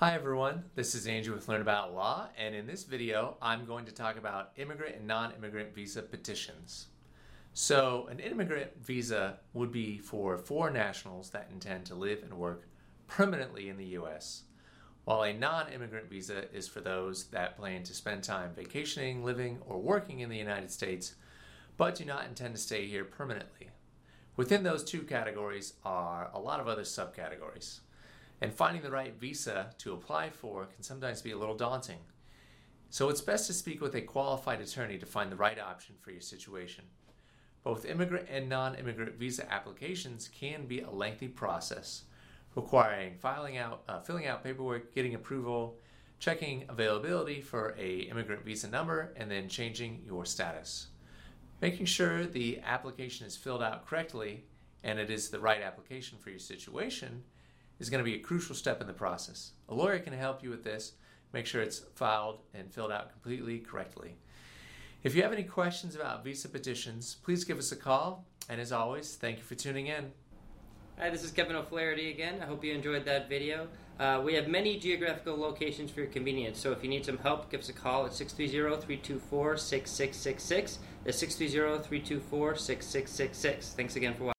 Hi everyone, this is Andrew with Learn About Law, and in this video I'm going to talk about immigrant and non-immigrant visa petitions. So an immigrant visa would be for foreign nationals that intend to live and work permanently in the U.S., while a non-immigrant visa is for those that plan to spend time vacationing, living, or working in the United States, but do not intend to stay here permanently. Within those two categories are a lot of other subcategories. And finding the right visa to apply for can sometimes be a little daunting. So it's best to speak with a qualified attorney to find the right option for your situation. Both immigrant and non immigrant visa applications can be a lengthy process, requiring filing out, uh, filling out paperwork, getting approval, checking availability for a immigrant visa number, and then changing your status. Making sure the application is filled out correctly and it is the right application for your situation is going to be a crucial step in the process. A lawyer can help you with this. Make sure it's filed and filled out completely correctly. If you have any questions about visa petitions, please give us a call. And as always, thank you for tuning in. Hi, this is Kevin O'Flaherty again. I hope you enjoyed that video. Uh, we have many geographical locations for your convenience, so if you need some help, give us a call at 630-324-6666. That's 630-324-6666. Thanks again for watching.